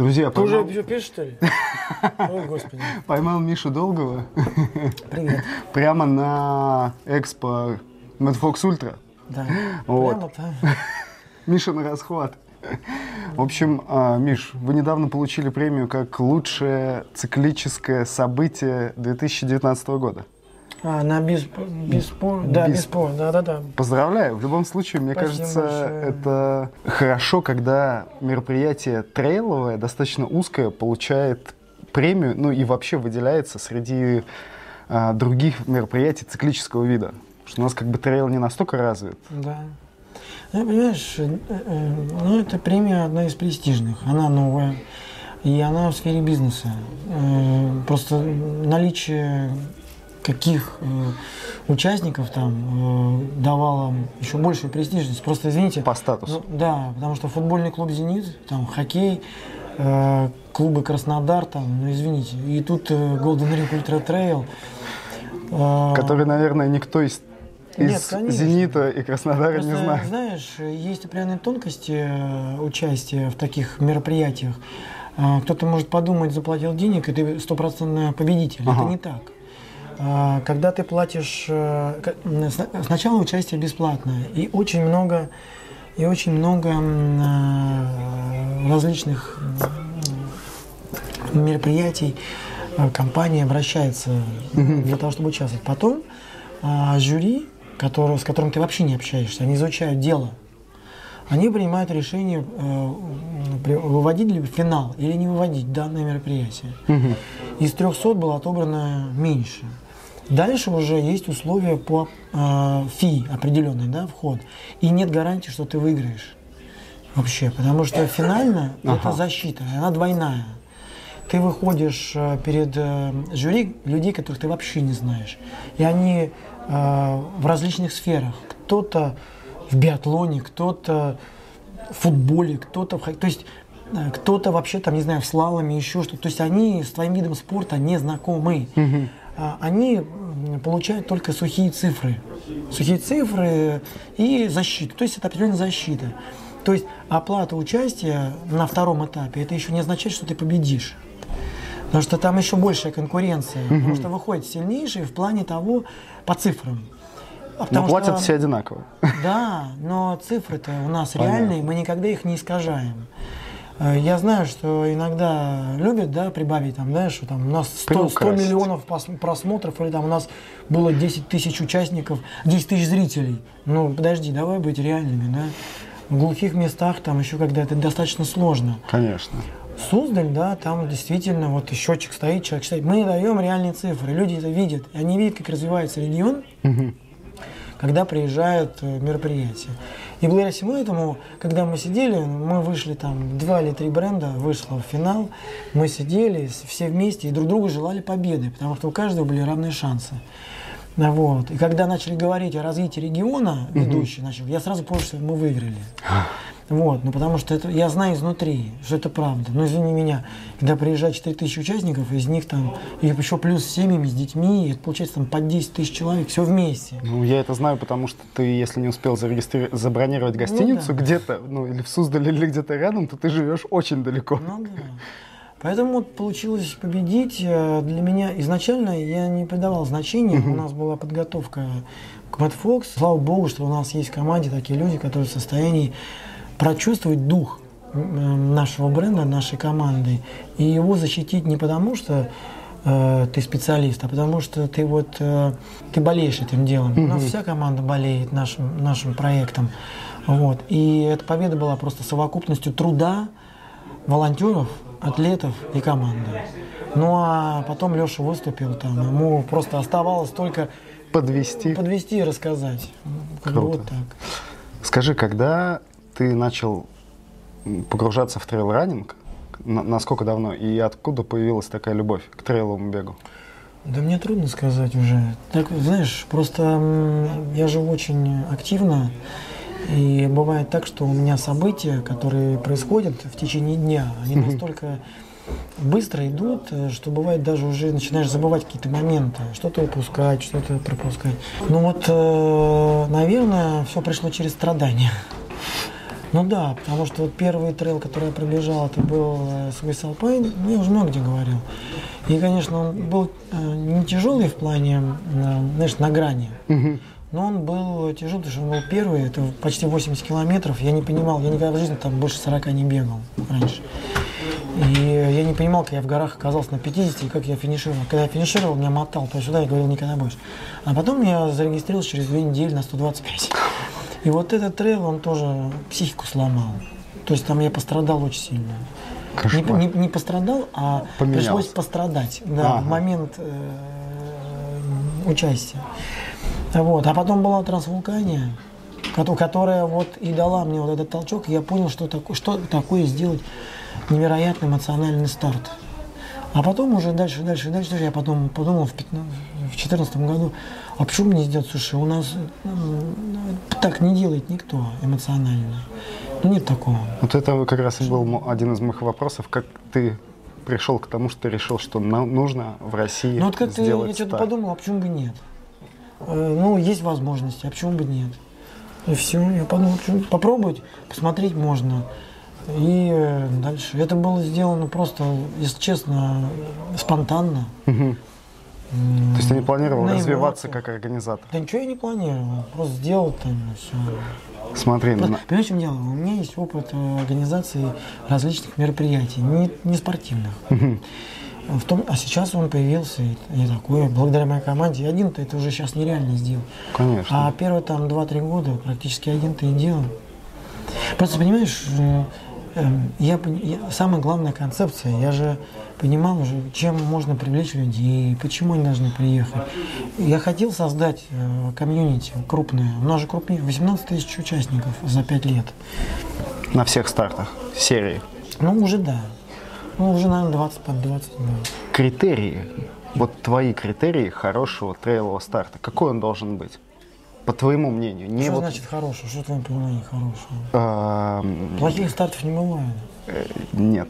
Друзья, Ты уже пишешь, что ли? Ой, господи. поймал Мишу Долгого Привет. прямо на экспо Madfox Ультра. Да. Вот. Прямо там. Миша на расхват. В общем, а, Миш, вы недавно получили премию как лучшее циклическое событие 2019 года. А, на без, беспор. Да, беспор. Да, да, да. Поздравляю. В любом случае, мне Спасибо кажется, большое. это хорошо, когда мероприятие трейловое, достаточно узкое, получает премию, ну и вообще выделяется среди а, других мероприятий циклического вида. Потому что у нас как бы трейл не настолько развит. Да. Ну, понимаешь, э, э, ну, эта премия одна из престижных. Она новая. И она в сфере бизнеса. Э, Просто наличие каких э, участников там э, давало еще большую престижность. Просто извините. По статусу. Ну, да, потому что футбольный клуб «Зенит», там хоккей, э, клубы «Краснодар», там, ну извините. И тут э, Golden Ring Ultra Trail. э, Который, наверное, никто из, Нет, из конечно. «Зенита» и «Краснодара» Просто, не знает. знаешь, есть определенные тонкости э, участия в таких мероприятиях. А, Кто-то может подумать, заплатил денег, и ты стопроцентный победитель. Ага. Это не так. А, Когда ты платишь, э, сначала участие бесплатное, и очень много, и очень много э, различных мероприятий, э, компания обращается для того, чтобы участвовать. Потом жюри, которое, с которым ты вообще не общаешься, они изучают дело. Они принимают решение, выводить ли финал или не выводить данное мероприятие. Из 300 было отобрано меньше. Дальше уже есть условия по э, фи определенный, да, вход. И нет гарантии, что ты выиграешь. Вообще, потому что финально это Ага. защита, и она двойная. Ты выходишь э, перед э, жюри людей, которых ты вообще не знаешь. И они э, в различных сферах. Кто-то в биатлоне, кто-то в футболе, кто-то в То есть э, кто-то вообще там, не знаю, в слаломе, еще что-то. То есть они с твоим видом спорта не знакомы. А, Они м, получают только сухие цифры. Сухие цифры и защиту. То есть это определенная защита. То есть оплата участия на втором этапе, это еще не означает, что ты победишь. Потому что там еще большая конкуренция. Потому что выходит сильнейший в плане того, по цифрам. А Но потому платят что- все одинаково. да, но цифры-то у нас Понятно. реальные, мы никогда их не искажаем. Э, Я знаю, что иногда любят, да, прибавить, там, знаешь, что там у нас 100, 100 Приукрасить. миллионов просмотров, или там у нас было 10 тысяч участников, 10 тысяч зрителей. Ну, подожди, давай быть реальными, да. В глухих местах там еще когда это достаточно сложно. Конечно. Суздаль, да, там действительно вот счетчик стоит, человек стоит. Мы даем реальные цифры, люди это видят. И они видят, как развивается регион, когда приезжают э, мероприятия. И благодаря всему этому, когда мы сидели, мы вышли там, два или три бренда вышло в финал, мы сидели все вместе и друг другу желали победы, потому что у каждого были равные шансы. Вот. И когда начали говорить о развитии региона, ведущий начал, я сразу понял, что мы выиграли. Вот, ну потому что это, я знаю изнутри, что это правда. Но извини меня, когда приезжает 4 тысячи участников, из них там, и еще плюс с семьями, с детьми, это получается там по 10 тысяч человек, все вместе. Ну, я это знаю, потому что ты, если не успел зарегистри- забронировать гостиницу Ну да. где-то, ну, или в Суздале, или где-то рядом, то ты живешь очень далеко. Ну да. Поэтому вот получилось победить. Э, Для меня изначально я не придавал значения. У нас была подготовка к Mad Fox. Слава богу, что у нас есть в команде такие люди, которые в состоянии прочувствовать дух нашего бренда, нашей команды, и его защитить не потому, что э, ты специалист, а потому что ты вот э, ты болеешь этим делом. У нас вся команда болеет нашим нашим проектом, вот. И эта победа была просто совокупностью труда, волонтеров, атлетов и команды. Ну а потом Леша выступил там, ему просто оставалось только Подвести. подвести и рассказать. Как Круто. вот так. Скажи, когда ты начал погружаться в трейл-раннинг, на- насколько давно, и откуда появилась такая любовь к трейловому бегу? Да мне трудно сказать уже. Так, знаешь, просто я живу очень активно, и бывает так, что у меня события, которые происходят в течение дня, они настолько быстро идут, э, что бывает даже уже начинаешь забывать какие-то моменты, что-то упускать, что-то пропускать. Ну вот, э, наверное, все пришло через страдания. Ну да, потому что вот первый трейл, который я пробежал, это был э, Swiss Alpine, ну я уже много где говорил. И, конечно, он был э, не тяжелый в плане, знаешь, на грани. Но он был тяжелый, потому что он был первый, это почти 80 километров. Я не понимал, я никогда в жизни там больше 40 не бегал раньше. И я не понимал, как я в горах оказался на 50 и как я финишировал. Когда я финишировал, меня мотал туда-сюда, я говорил никогда больше. А потом я зарегистрировался через две недели на 125. И вот этот трейл, он тоже психику сломал. То есть там я пострадал очень сильно. Не, Кошмар. не, не пострадал, а Поменялся. пришлось пострадать да, Ага. в момент э, участия. Вот. А потом была трансвулкания, кото- которая вот и дала мне вот этот толчок, и я понял, что такое, что такое сделать невероятный эмоциональный старт. А потом уже дальше, дальше, дальше, я потом подумал в 2014 году, а почему бы не сделать, слушай, у нас м, так не делает никто эмоционально. Ну нет такого. Вот это как раз и был один из моих вопросов. Как ты пришел к тому, что ты решил, что нам нужно в России Ну вот как-то сделать я что-то подумал, а почему бы нет? Э, Ну, есть возможности, а почему бы нет? И все, я подумал, почему попробовать, посмотреть можно. И э, дальше. Это было сделано просто, если честно, спонтанно. Мгм. То есть ты не планировал На развиваться как организатор? Да ничего я не планировал, просто сделал там все. Смотри, на- Понимаешь, в чем дело? У меня есть опыт э, организации различных мероприятий, не, не спортивных. В том, а сейчас он появился и, и такое, благодаря моей команде. Один-то это уже сейчас нереально сделать. конечно. А первые там 2-3 года практически один-то и делал. Просто понимаешь, э, я, пон- я- самая главная концепция, я же понимал уже, чем можно привлечь людей, почему они должны приехать. Я хотел создать э, комьюнити крупное. У нас же крупнее, 18 тысяч участников за 5 лет. На всех стартах серии. Ну, уже да. Ну, уже, наверное, 20 под 20. да. Критерии. Вот твои критерии хорошего трейлового старта. Какой он должен быть? По твоему мнению. Не Что вот, значит хороший? Что в твоем понимании хорошего? эм, Плохих стартов не бывает. э, нет.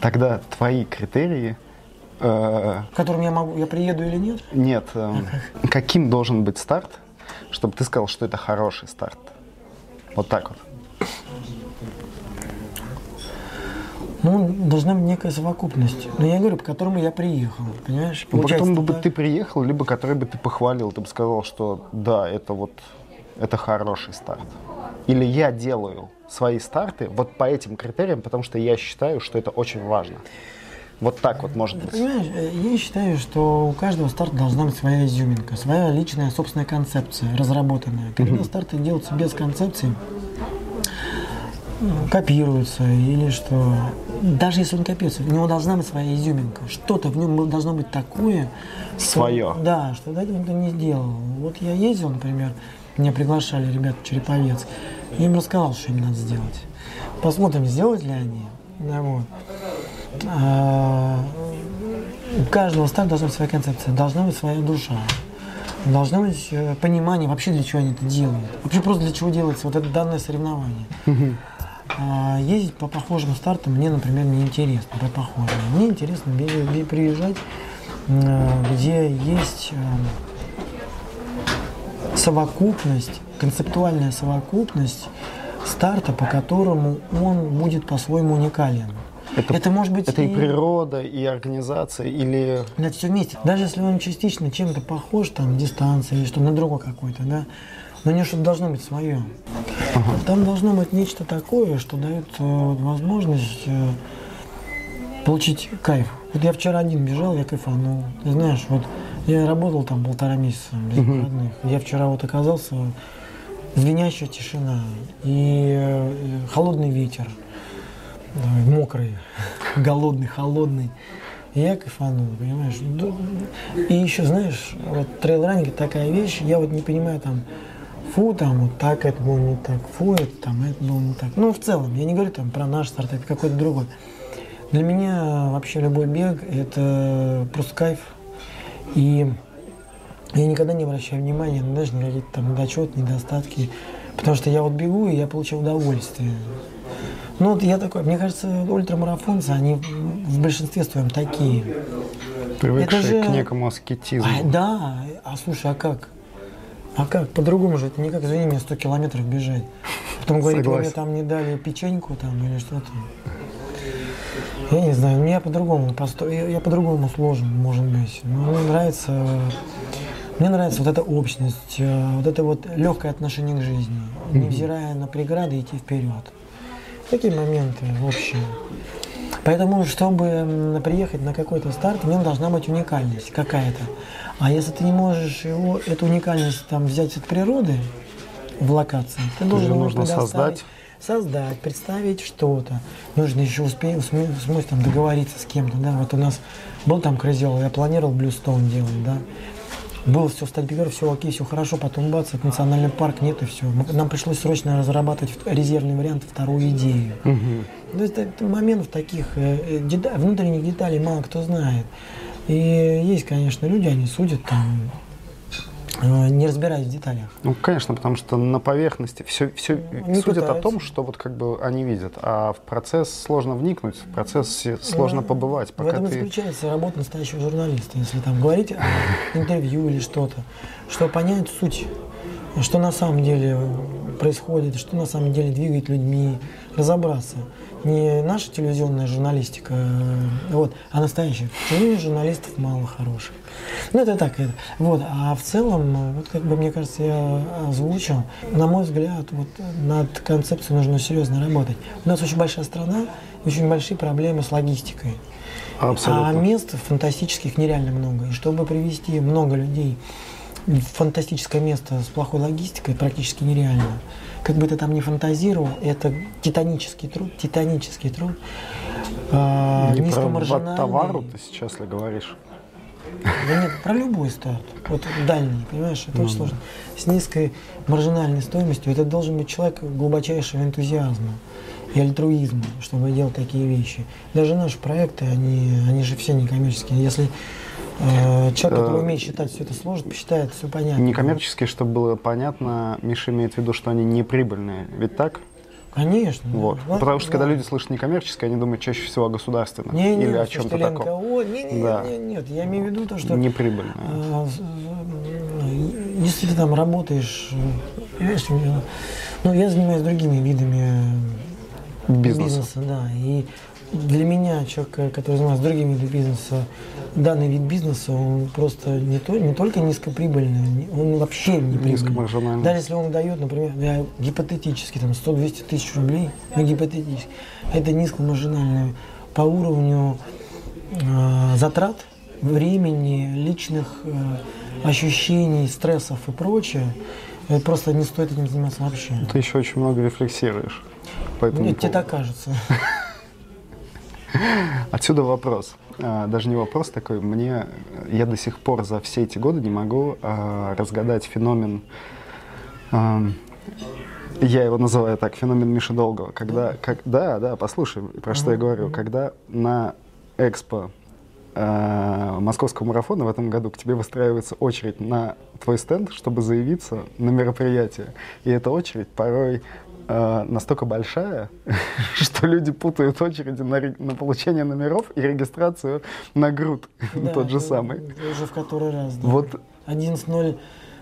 Тогда твои критерии. э, которым я могу, я приеду или нет? нет. эм, каким должен быть старт, чтобы ты сказал, что это хороший старт? Вот так вот. Ну, должна быть некая совокупность. Но я говорю, по которому я приехал. Понимаешь? Ну, Получается, Потом бы тогда- ты приехал, либо который бы ты похвалил, ты бы сказал, что да, это вот это хороший старт. Или я делаю свои старты вот по этим критериям, потому что я считаю, что это очень важно. Вот так вот может быть. Понимаешь, э, я считаю, что у каждого старта должна быть своя изюминка, своя личная собственная концепция, разработанная. Когда старты делаются без концепции, копируются или что. Даже если он копируется, у него должна быть своя изюминка. Что-то в нем должно быть такое. что- Своё. да, что до этого никто не сделал. Вот я ездил, например, меня приглашали ребята в Череповец. Я им рассказал, что им надо сделать. Посмотрим, сделают ли они. Да, вот. А, у каждого старта должна быть своя концепция, должна быть своя душа. Должно быть э, понимание вообще, для чего они это делают. Вообще просто для чего делается вот это данное соревнование. А ездить по похожим стартам мне, например, не интересно. По похожим. Мне интересно приезжать, где есть э, совокупность, концептуальная совокупность старта, по которому он будет по-своему уникален. Это, может быть Это и природа, и организация, или это все вместе. Даже если он частично чем-то похож, там, дистанция или что, на другой какой-то, да, но у него что-то должно быть свое. Там должно быть нечто такое, что дает э, возможность э, получить кайф. Вот я вчера один бежал, я кайфанул. Ты знаешь, вот я работал там полтора месяца без выходных. Я вчера вот оказался, звенящая тишина и э, холодный ветер. Да, мокрый, голодный, холодный. И я кайфанул, понимаешь? Ду- И еще, знаешь, вот трейл-раннинг такая вещь, я вот не понимаю там, фу, там вот так это было не так, фу, это там это было не так. Ну, в целом, я не говорю там про наш старт, это какой-то другой. Для меня вообще любой бег – это просто кайф. И я никогда не обращаю внимания на даже на какие-то там недочеты, недостатки. Потому что я вот бегу, и я получаю удовольствие. Ну вот я такой, мне кажется, ультрамарафонцы, они в большинстве своем такие. привыкшие же- к некому аскетизму. А, да, а слушай, а как? А как? По-другому же это никак, извини меня, 100 километров бежать. Потом говорит, мне там не дали печеньку там или что-то. Я не знаю, мне по-другому, я, я по-другому сложен, может быть. Но мне нравится, мне нравится вот эта общность, э, вот это вот легкое отношение к жизни, невзирая на преграды, идти вперед. Такие моменты общие. Поэтому, чтобы приехать на какой-то старт, в нем должна быть уникальность какая-то. А если ты не можешь его, эту уникальность там взять от природы в локации, ты должен Ее нужно создать. Создать, представить что-то. Нужно еще успеть, сможет там договориться с кем-то, да. Вот у нас был там Крызел, я планировал Блюстоун делать, да. Было все в Стальпивер, все окей, все хорошо, потом бац, это национальный парк, нет и все. Нам пришлось срочно разрабатывать в- резервный вариант, вторую идею. То есть это моментов таких э, э, деда- внутренних деталей мало кто знает. И есть, конечно, люди, они судят там, не разбираясь в деталях. Ну, конечно, потому что на поверхности все, все Они судят о пытаются. том, что вот как бы они видят, а в процесс сложно вникнуть, в процесс сложно Ну, побывать, В пока этом и ты... заключается работа настоящего журналиста. Если там говорить о интервью или что-то, чтобы понять суть, что на самом деле происходит, что на самом деле двигает людьми, разобраться. Не наша телевизионная журналистика, э, вот, а настоящая. Сожалению, журналистов мало хороших. Ну, это так, это. Вот, а в целом, э, вот как бы, мне кажется, я озвучил, на мой взгляд, вот над концепцией нужно серьезно работать. У нас очень большая страна, очень большие проблемы с логистикой. А Абсолютно. мест фантастических нереально много. И чтобы привести много людей фантастическое место с плохой логистикой, практически нереально. Как бы ты там ни фантазировал, это титанический труд, титанический труд. А, Не про низкомаржинальный. товару ты сейчас ли говоришь? Да нет, про любой старт. Вот дальний, понимаешь, это Ну очень сложно. С низкой маржинальной стоимостью это должен быть человек глубочайшего энтузиазма и альтруизма, чтобы делать такие вещи. Даже наши проекты, они, они же все некоммерческие. Если человек, который Э, умеет считать, все это сложит, посчитает, все понятно. Некоммерческие, чтобы было понятно, Миша имеет в виду, что они не прибыльные. Ведь так? Конечно. Вот. Да, Потому что когда да. люди слышат некоммерческие, они думают чаще всего о государственном не, не, или о чем-то таком. О, не, не, Да. не, нет, я имею в виду то, что Неприбыльные. А, э, Если ты там работаешь, э, э, ну, я занимаюсь другими видами э, Бизнеса. да, и для меня, человек, э, который занимается другими видами бизнеса, данный вид бизнеса, он просто не, то, не только низкоприбыльный, он вообще не прибыльный. Даже если он дает, например, я гипотетически, там, 100-200 тысяч рублей, ну, гипотетически, это низкомаржинальное по уровню э, затрат, времени, личных э, ощущений, стрессов и прочее, это просто не стоит этим заниматься вообще. Ты еще очень много рефлексируешь. по этому Нет, тебе так кажется. Отсюда вопрос. А, Даже не вопрос такой. Мне я до сих пор за все эти годы не могу а, разгадать феномен. я его называю так, феномен Миши Долгого. Когда, как, да, да, послушай, про что я говорю. Когда на экспо а, московского марафона в этом году к тебе выстраивается очередь на твой стенд, чтобы заявиться на мероприятие. И эта очередь порой а, настолько большая, что люди путают очереди на, на получение номеров и регистрацию на груд, Да, тот же самый. Уже в который раз. Да. Вот, 11.0,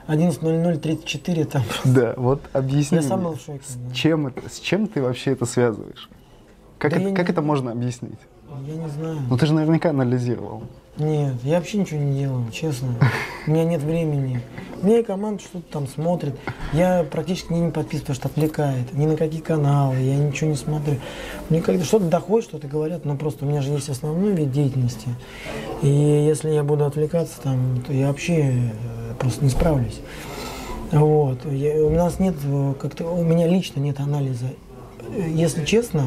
11.0034 там. да, вот объясни Я сам был в шоке. с да. чем, это, с чем ты вообще это связываешь? Как, Да это, как не- это можно объяснить? Я не знаю. Ну ты же наверняка анализировал. Нет, я вообще ничего не делаю, честно. У меня нет времени. И команда что-то там смотрит. Я практически не подписан, потому что отвлекает. Ни на какие каналы, я ничего не смотрю. Мне когда что-то доходит, что-то говорят, но просто у меня же есть основной вид деятельности. И если я буду отвлекаться там, то я вообще э, просто не справлюсь. Вот. Я- у нас нет э, как-то, у меня лично нет анализа. Э, Если честно,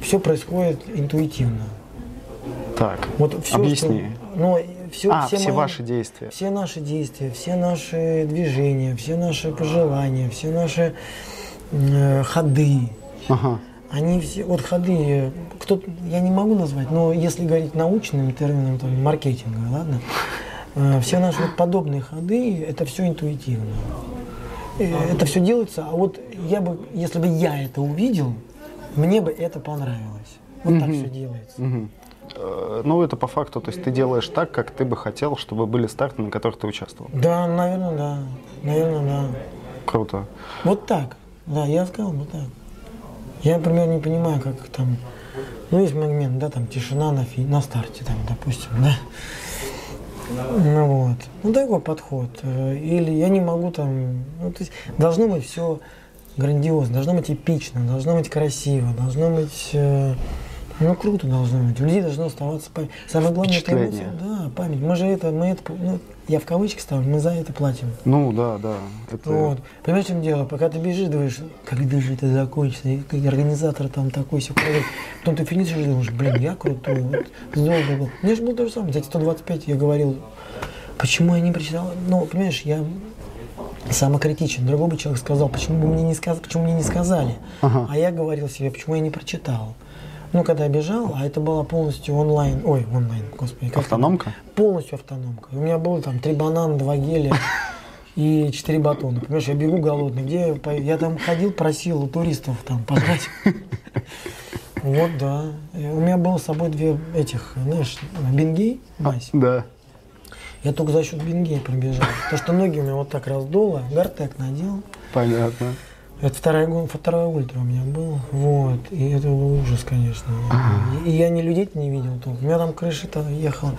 все происходит интуитивно. Так, Вот все, объясни. Что, ну, все, а, все, мои- ваши действия. все наши действия, все наши движения, все наши пожелания, все наши э, ходы, Ага. они все, вот ходы, кто я не могу назвать, но если говорить научным термином там, маркетинга, ладно, э, все наши вот подобные ходы, это все интуитивно. Э, Это все делается, а вот я бы, если бы я это увидел, мне бы это понравилось. Вот так все делается. Э, Ну, это по факту, то есть ты делаешь так, как ты бы хотел, чтобы были старты, на которых ты участвовал. Да, наверное, да. Наверное, да. Круто. Вот так. Да, я сказал бы так. Я, например, не понимаю, как там... Ну, есть момент, да, там тишина на, фи, на старте, там, допустим, да. Ну вот. Ну такой подход. Э, или я не могу там. Ну, то есть должно быть все грандиозно, должно быть эпично, должно быть красиво, должно быть. Э, ну круто должно быть. У людей должно оставаться память. Самое главное это эмоция. Да, память. Мы же это, мы это, ну, я в кавычки ставлю, мы за это платим. Ну да, да. Это... Вот. Понимаешь, в чем дело? Пока ты бежишь, думаешь, когда же это закончится, и организатор там такой все Потом ты финишишь и думаешь, блин, я крутой, вот, здорово был. Мне же было то же самое, за эти 125 я говорил, почему я не прочитал? Ну, понимаешь, я самокритичен. Другой бы человек сказал, почему бы мне не сказали, почему мне не сказали. Ага. А я говорил себе, почему я не прочитал. Ну, когда я бежал, а это была полностью онлайн, ой, онлайн, господи. Как автономка? Это? Полностью автономка. У меня было там три банана, два геля и четыре батона. Понимаешь, я бегу голодный. Где я там ходил, просил у туристов там пожрать. Вот, да. У меня было с собой две этих, знаешь, бенгей, мазь. Да. Я только за счет бенгей пробежал. Потому что ноги у меня вот так раздуло, гартек надел. Понятно. Это вторая, вторая ультра у меня был. Вот. И это был ужас, конечно. И, я не людей не видел толком. У меня там крыша-то ехала.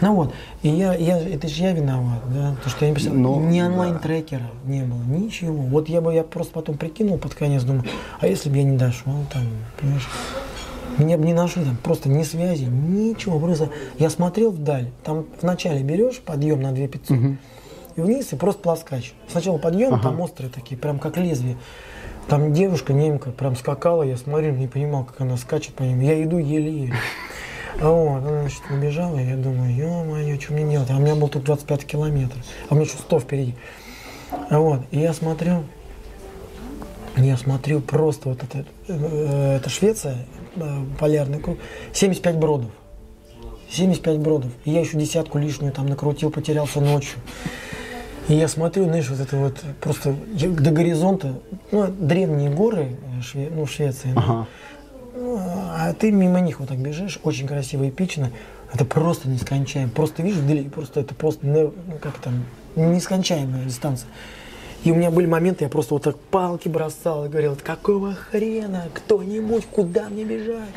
Ну вот. И я, я, это же я виноват, да. То, что я не писал. Но, ни онлайн-трекера да. не было, ничего. Вот я бы я просто потом прикинул под конец, думаю, а если бы я не дошел там, понимаешь? Меня бы не нашли там, просто ни связи, ничего. Просто я смотрел вдаль, там вначале берешь подъем на 2500, угу и вниз, и просто плоскач. Сначала подъем, ага. там острые такие, прям как лезвие. Там девушка немка прям скакала, я смотрю, не понимал, как она скачет по ним. Я иду еле-еле. А вот, она, значит, убежала, и я думаю, ё-моё, что мне делать? А у меня был только 25 километров, а у меня еще 100 впереди. А вот, и я смотрю, я смотрю просто вот это, э, это Швеция, э, полярный круг, 75 бродов. 75 бродов. И я еще десятку лишнюю там накрутил, потерялся ночью. И я смотрю, знаешь, вот это вот просто до горизонта, ну, древние горы э, Шве, ну, Швеции. Ага. Ну, а ты мимо них вот так бежишь, очень красиво, эпично. Это просто нескончаемо. Просто видишь, просто это просто, ну, как там, нескончаемая дистанция. И у меня были моменты, я просто вот так палки бросал и говорил, какого хрена, кто-нибудь, куда мне бежать?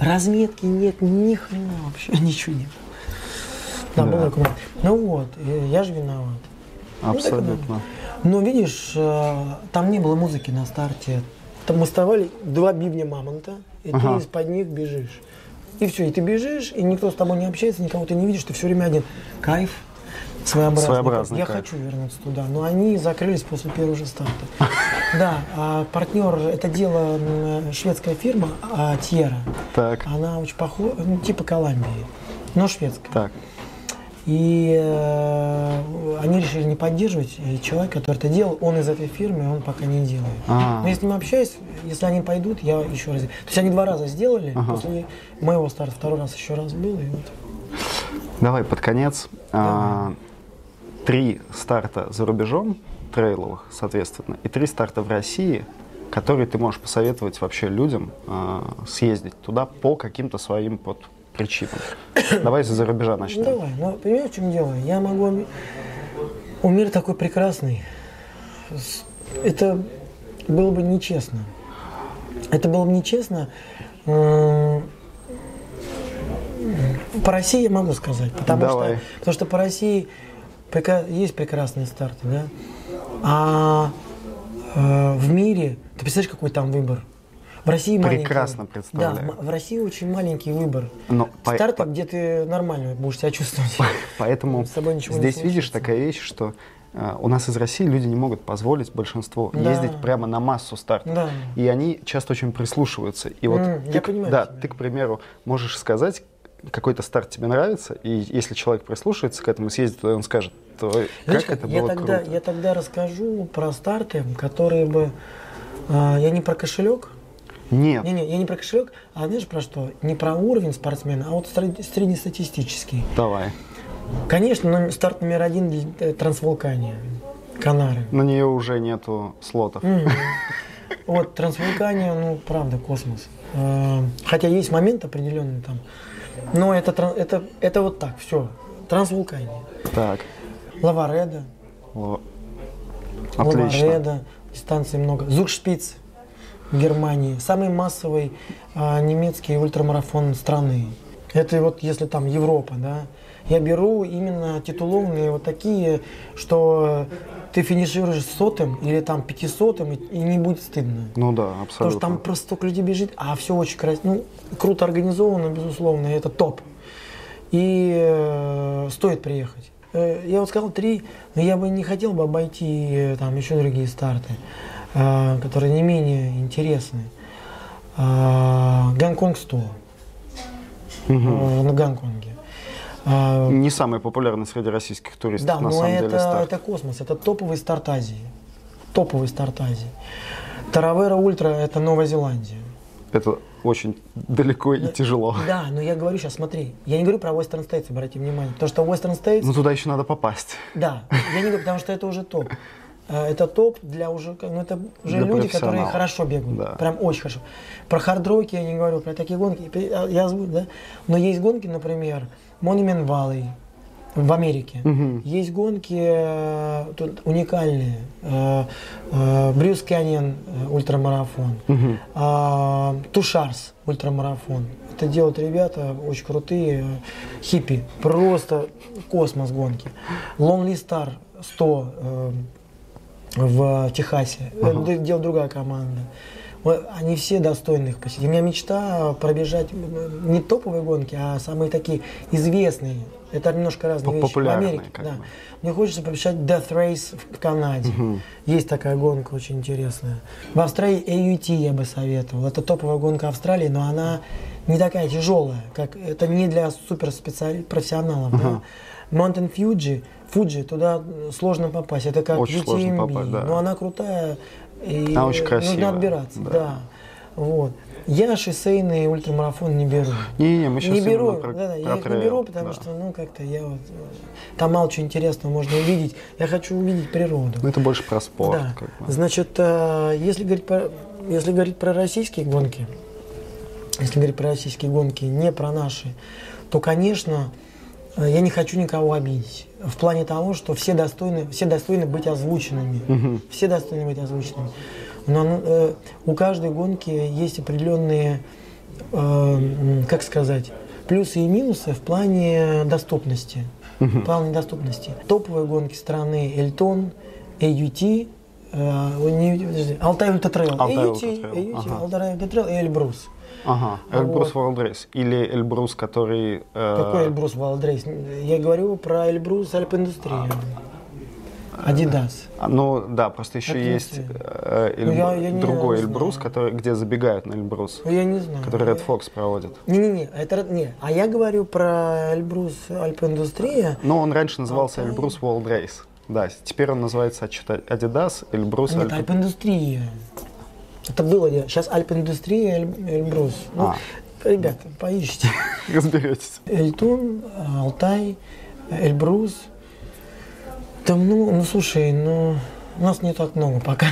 Разметки нет, ни хрена вообще, ничего нет. Да, да. был такой Ну вот, я же виноват. Ну, Абсолютно. Но видишь, э, там не было музыки на старте. Там мы вставали два бивня мамонта, и ага. ты из-под них бежишь. И все, и ты бежишь, и никто с тобой не общается, никого ты не видишь, ты все время один. Кайф, своеобразный. своеобразный Я кайф. хочу вернуться туда, но они закрылись после первого же старта. Да, а партнер, это дело шведская фирма а, Тьера. Так. Она очень похожа, ну, типа Колумбии, но шведская. Так. И э, они решили не поддерживать. И человек, который это делал, он из этой фирмы, он пока не делает. А-а-а. Но я с ним общаюсь, если они пойдут, я еще раз. То есть они два раза сделали, ага. после моего старта второй раз еще раз был. И вот. Давай под конец. А, три старта за рубежом, трейловых, соответственно, и три старта в России, которые ты можешь посоветовать вообще людям а, съездить туда по каким-то своим под причинам. Давай за рубежа начнем. Давай, ну, понимаешь, в чем дело? Я могу... У мира такой прекрасный. Это было бы нечестно. Это было бы нечестно. По России я могу сказать. Потому, Давай. Что, потому что по России есть прекрасные старты, да? А э, в мире, ты представляешь, какой там выбор? В России Прекрасно маленький, представляю. Да, в России очень маленький выбор. Но Старты, по, где ты нормально будешь себя чувствовать. Поэтому с собой ничего здесь видишь такая вещь, что Uh, у нас из России люди не могут позволить большинство да. ездить прямо на массу стартов. Да. И они часто очень прислушиваются. И вот mm, ты, понимаю, да, ты, к примеру, можешь сказать, какой-то старт тебе нравится, и если человек прислушается к этому, съездит туда, он скажет, то Знаешь, как это я было тогда, круто. Я тогда расскажу про старты, которые бы... А, я не про кошелек, нет. Не, не, я не про кошелек, а знаешь про что? Не про уровень спортсмена, а вот среднестатистический. Давай. Конечно, но старт номер один э, трансвулкания. Канары. На нее уже нету слотов. Mm-hmm. Вот, трансвулкания, ну, правда, космос. Э, хотя есть момент определенный там. Но это, это, это вот так, все. Трансвулкания. Так. Лавареда. Ло... Отлично. Лавареда. дистанций много. Зugspitz в Германии. Самый массовый а, немецкий ультрамарафон страны. Это вот если там Европа, да. Я беру именно титулованные вот такие, что ты финишируешь сотым или там пятисотым, и, и не будет стыдно. Ну да, абсолютно. Потому что там просто столько людей бежит, а все очень красиво. Ну, круто организовано, безусловно, это топ. И э, стоит приехать. Э, я вот сказал три, но я бы не хотел бы обойти э, там еще другие старты, э, которые не менее интересны. Э, Гонконг 100 э, на Гонконге. Не самый популярный среди российских туристов, да, на но самом это, деле, старт. это космос, это топовый старт Азии. Топовый старт Азии. Tarawera Ultra это Новая Зеландия. Это очень далеко и тяжело. Да, но я говорю сейчас, смотри, я не говорю про Western States, обрати внимание, потому что Western States, Но туда еще надо попасть. да, я не говорю, потому что это уже топ. Э, Это топ для уже, ну это уже Для люди, которые хорошо бегают, Да. прям очень хорошо. Про хардроки я не говорю, про такие гонки, я я озвучу, да, но есть гонки, например, Monument Valley в Америке. Мгм. Есть гонки э, тут уникальные. Э, Брюс э, ультрамарафон. А, Тушарс ультрамарафон. Это делают ребята очень крутые, хиппи. Просто космос гонки. Lonely Star 100 э, в Техасе. Это делает другая команда. Они все достойны их посетить. У меня мечта пробежать не топовые гонки, а самые такие известные. Это немножко разные вещи. В Америке, да. бы. Мне хочется побежать Death Race в Канаде. Есть такая гонка очень интересная. В Австралии AUT я бы советовал. Это топовая гонка Австралии, но она не такая тяжелая, как это не для суперспециали профессионалов. Да? Mountain Fuji, Fuji, туда сложно попасть. Это как Очень сложно UTMB. попасть, да. Но она крутая. И Она очень красивая, Нужно отбираться, да. да. Вот. Я шоссейный ультрамарафон не беру. Не-не, мы сейчас не беру, про, да, да, я про их не беру, потому да. что, ну, как-то я вот, э, там мало чего интересного можно увидеть. Я хочу увидеть природу. Ну, это больше про спорт. Да. как бы. Значит, э, если говорить, про, если говорить про российские гонки, если говорить про российские гонки, не про наши, то, конечно, э, я не хочу никого обидеть. В плане того, что все достойны, все достойны быть озвученными. Все достойны быть озвученными. Но ну, э, у каждой гонки есть определенные, э, как сказать, плюсы и минусы в плане доступности. В плане доступности. Топовые гонки страны Эльтон, AUT, э, не- Алтай Ультратрейл, Алтай AUT, AUT. Алтай Ультратрейл и Эльбрус. Ага, Эльбрус Вот. Race. Или Эльбрус, который... э, Какой Эльбрус World Race? Я говорю про Эльбрус Альпиндустрия. Адидас. а, Ну, да, просто еще Это есть э, Эль- Ну, я- я не- другой не Эльбрус, знаю. который, где забегают на Эльбрус, Ну, я не знаю. который Red Fox проводит. Не-не-не, это не. А я говорю про Эльбрус Альпиндустрия. Но он раньше назывался Алтай. Эльбрус World Race. Да, теперь он называется что-то Adidas, Эльбрус Нет, Альп- Альпиндустрия. Это было. я- Сейчас Альпиндустрия, Эль- Эльбрус. Ну, А. ребята, поищите. Разберетесь. Эльтон, Алтай, Эльбрус. Там, ну, ну, слушай, ну, у нас не так много пока.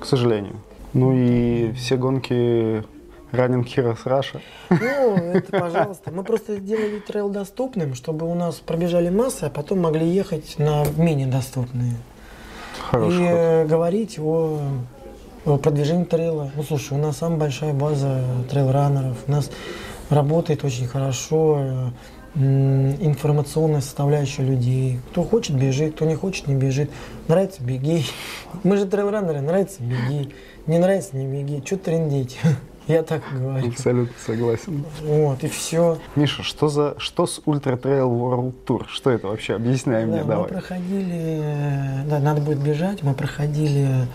К сожалению. Ну и все гонки Running Heroes Russia. Ну, это пожалуйста. Мы просто сделали трейл доступным, чтобы у нас пробежали массы, а потом могли ехать на менее доступные. Хороший и ход. э, говорить о, о продвижении трейла. Ну, слушай, у нас самая большая база трейл-раннеров. У нас работает очень хорошо э, информационная составляющая людей. Кто хочет, бежит, кто не хочет, не бежит. Нравится, беги. Мы же трейл-раннеры, нравится, беги. Не нравится, не беги. Что трендеть? Я так говорю. Абсолютно согласен. Вот, и все. Миша, что за что с Ultra Trail World Tour? Что это вообще? Объясняй мне, Да, мы давай. проходили, э, да, надо будет бежать, мы проходили э,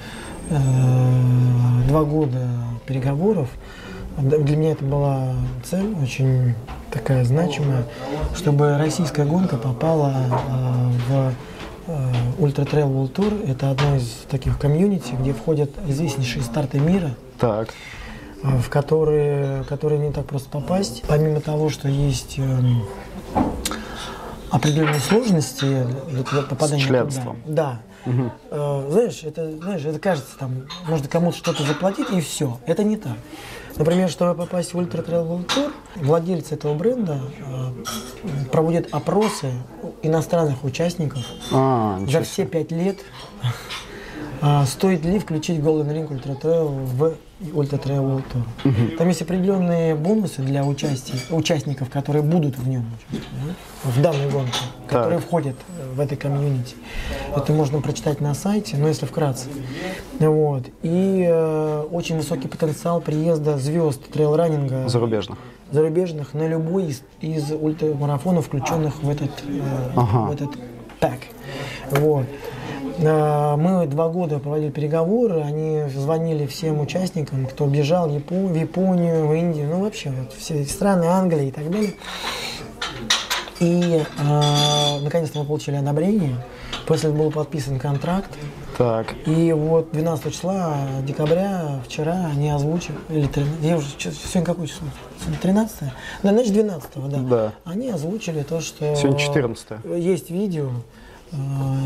два года переговоров. Для меня это была цель очень такая значимая, чтобы российская гонка попала э, в э, Ultra Trail World Tour. Это одно из таких комьюнити, где входят известнейшие старты мира Так, э, в которые, которые не так просто попасть. Помимо того, что есть эм, определенные сложности для попадания С членством. туда. Да. Э, знаешь, это, знаешь, это кажется, там, можно кому-то что-то заплатить и все. Это не так. Например, чтобы попасть в Ультра Trail World Tour, владельцы этого бренда э, проводят опросы иностранных участников а, за все пять лет А, стоит ли включить Golden Ring Ultra Trail в Ultra Trail World Tour? Там есть определенные бонусы для участия, участников, которые будут в нем участвовать, да, в данной гонке, которые входят в этой комьюнити. Это можно прочитать на сайте, но если вкратце. Вот. И э, очень высокий потенциал приезда звезд трейл-раннинга Зарубежных. зарубежных на любой из, из ультрамарафонов, включенных в этот, э, Ага. в этот пак. Вот. Э, Мы два года проводили переговоры, они звонили всем участникам, кто бежал в Япо- в Японию, в Индию, ну вообще вот все страны Англии и так далее. И э, наконец-то мы получили одобрение. После был подписан контракт. Так. И вот 12 числа декабря, вчера они озвучили, или 13, я уже, сегодня какое число? Сегодня 13 Да, значит 12 да. Да. Они озвучили то, что... Сегодня 14 Есть видео,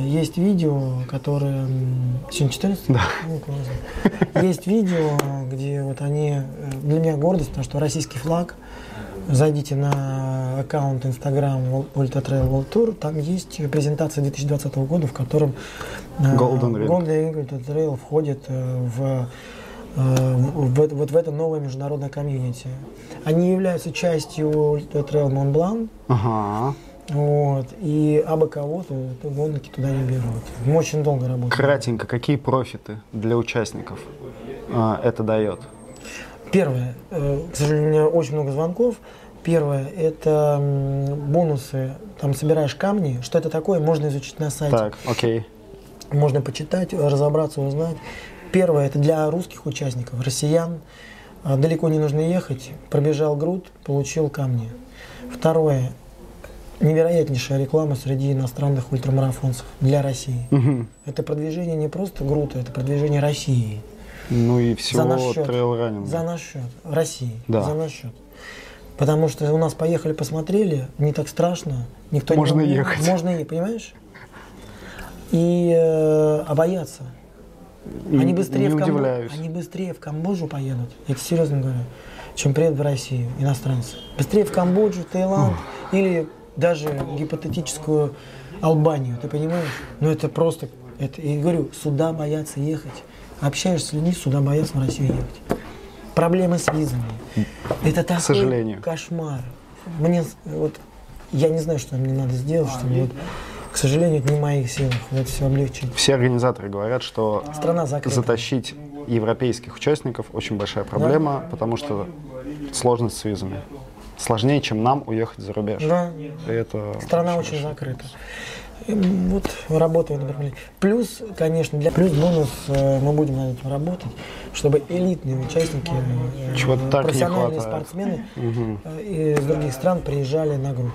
есть видео, которое... Сегодня 14 Да. Есть видео, где вот они... э, Для меня гордость, потому что российский флаг, Зайдите на аккаунт Instagram Ultra Trail World Tour, там есть презентация 2020 года, в котором э, Golden Ring. Golden Ring Ultra Trail входит э, в, э, вот в это новое международное комьюнити. Они являются частью Trail Mont Blanc, Ага. Вот, и абы кого-то то гонки туда не берут. Мы очень долго работаем. Кратенько, какие профиты для участников а, это дает? Первое, э, к сожалению, у меня очень много звонков. Первое, это бонусы. Там собираешь камни. Что это такое, можно изучить на сайте. Так, окей. Можно почитать, разобраться, узнать. Первое, это для русских участников, россиян. А, Далеко не нужно ехать. Пробежал груд, получил камни. Второе, невероятнейшая реклама среди иностранных ультрамарафонцев для России. Мгм. Это продвижение не просто грута, это продвижение России. Ну и За всего наш счет. За наш счет. России. Да. За наш счет. Потому что у нас поехали, посмотрели, не так страшно. Никто Можно не ехать. Можно ехать, понимаешь? И э, а бояться. И Они быстрее, не в удивляюсь. они быстрее в Камбоджу поедут, я тебе серьезно говорю, чем приедут в Россию иностранцы. Быстрее в Камбоджу, Таиланд или даже гипотетическую Албанию, ты понимаешь? Ну это просто, это, и говорю, сюда боятся ехать. Общаешься с людьми, сюда боятся в Россию ехать. Проблемы с визами. Это такой сожалению. кошмар. Мне вот я не знаю, что мне надо сделать, чтобы вот, к сожалению, это не в моих силах вот все облегчить. Все организаторы говорят, что Страна закрыта. затащить европейских участников очень большая проблема, потому что сложность с визами. Сложнее, чем нам уехать за рубеж. Да. И это Страна очень закрыта. И, м, Вот работаем, например. Плюс, конечно, для плюс бонус э, мы будем над этим работать, чтобы элитные участники, не профессиональные спортсмены э, из других стран приезжали на грудь.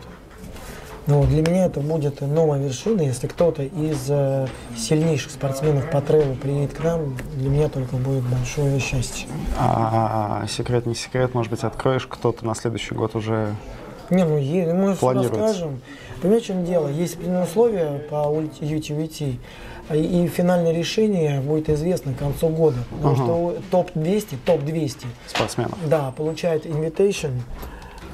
Ну, для меня это будет новая вершина. Если кто-то из э, сильнейших спортсменов по трейлу приедет к нам, для меня только будет большое счастье. А, секрет не секрет, может быть, откроешь, кто-то на следующий год уже... Не, ну е- мы все Планируется. расскажем. Понимаете, в чем дело? Есть определенные условия по UTVT, а и финальное решение будет известно к концу года. Потому Ага. что топ-200, топ-200, спортсменов. да, получают invitation,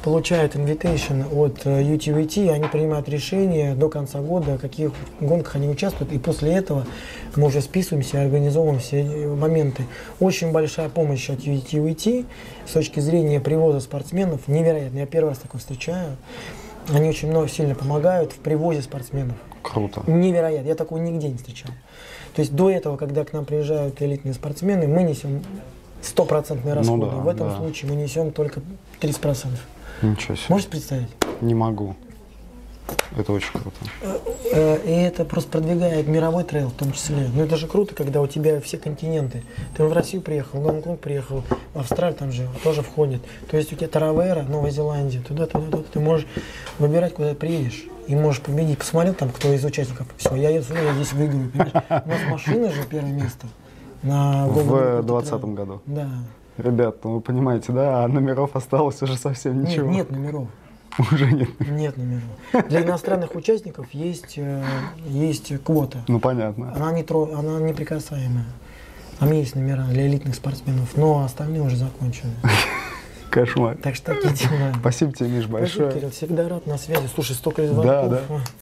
получают invitation от э, UTVT, они принимают решение до конца года, в каких гонках они участвуют, и после этого мы уже списываемся и организовываем все э, моменты. Очень большая помощь от UTVT с точки зрения привоза спортсменов, невероятно. Я первый раз такое встречаю. Они очень много сильно помогают в привозе спортсменов. Круто. Невероятно. Я такого нигде не встречал. То есть до этого, когда к нам приезжают элитные спортсмены, мы несем стопроцентные расходы. Ну да, в этом да. случае мы несем только 30%. Ничего себе. Можете представить? Не могу. Это очень круто. Э, И это просто продвигает мировой трейл в том числе. Ну это же круто, когда у тебя все континенты. Ты в Россию приехал, в Гонконг приехал, в Австралию там же тоже входит. То есть у тебя Таравера, Новая Зеландия, туда, туда, туда. Ты можешь выбирать, куда приедешь. И можешь победить. Посмотрел там, кто из участников. Все, я я здесь выиграю. понимаешь? У нас машина же первое место. На В Ultra 2020 Trail. году. Да. Ребят, ну вы понимаете, да, а номеров осталось уже совсем Нет, ничего. нет номеров. Уже нет. Нет номеров. Для иностранных участников есть, э, есть квота. Ну понятно. Она, не тро... она неприкасаемая. Там есть номера для элитных спортсменов, но остальные уже закончены. Кошмар. Так что такие дела. Спасибо тебе, Миш, Спасибо, большое. Кирилл, всегда рад на связи. Слушай, столько звонков. Да, да.